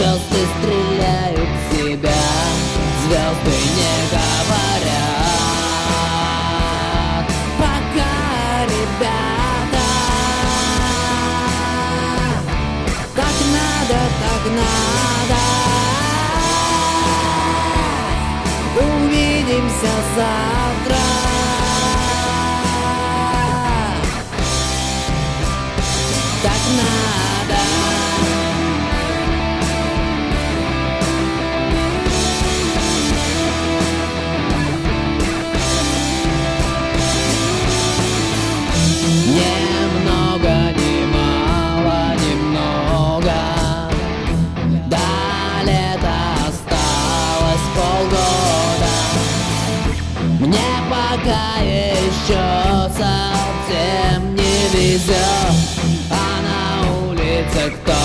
Звезды стреляют в себя Звезды не говорят. Пока, ребята. Так надо, так надо. Увидимся завтра везет, а на улице кто?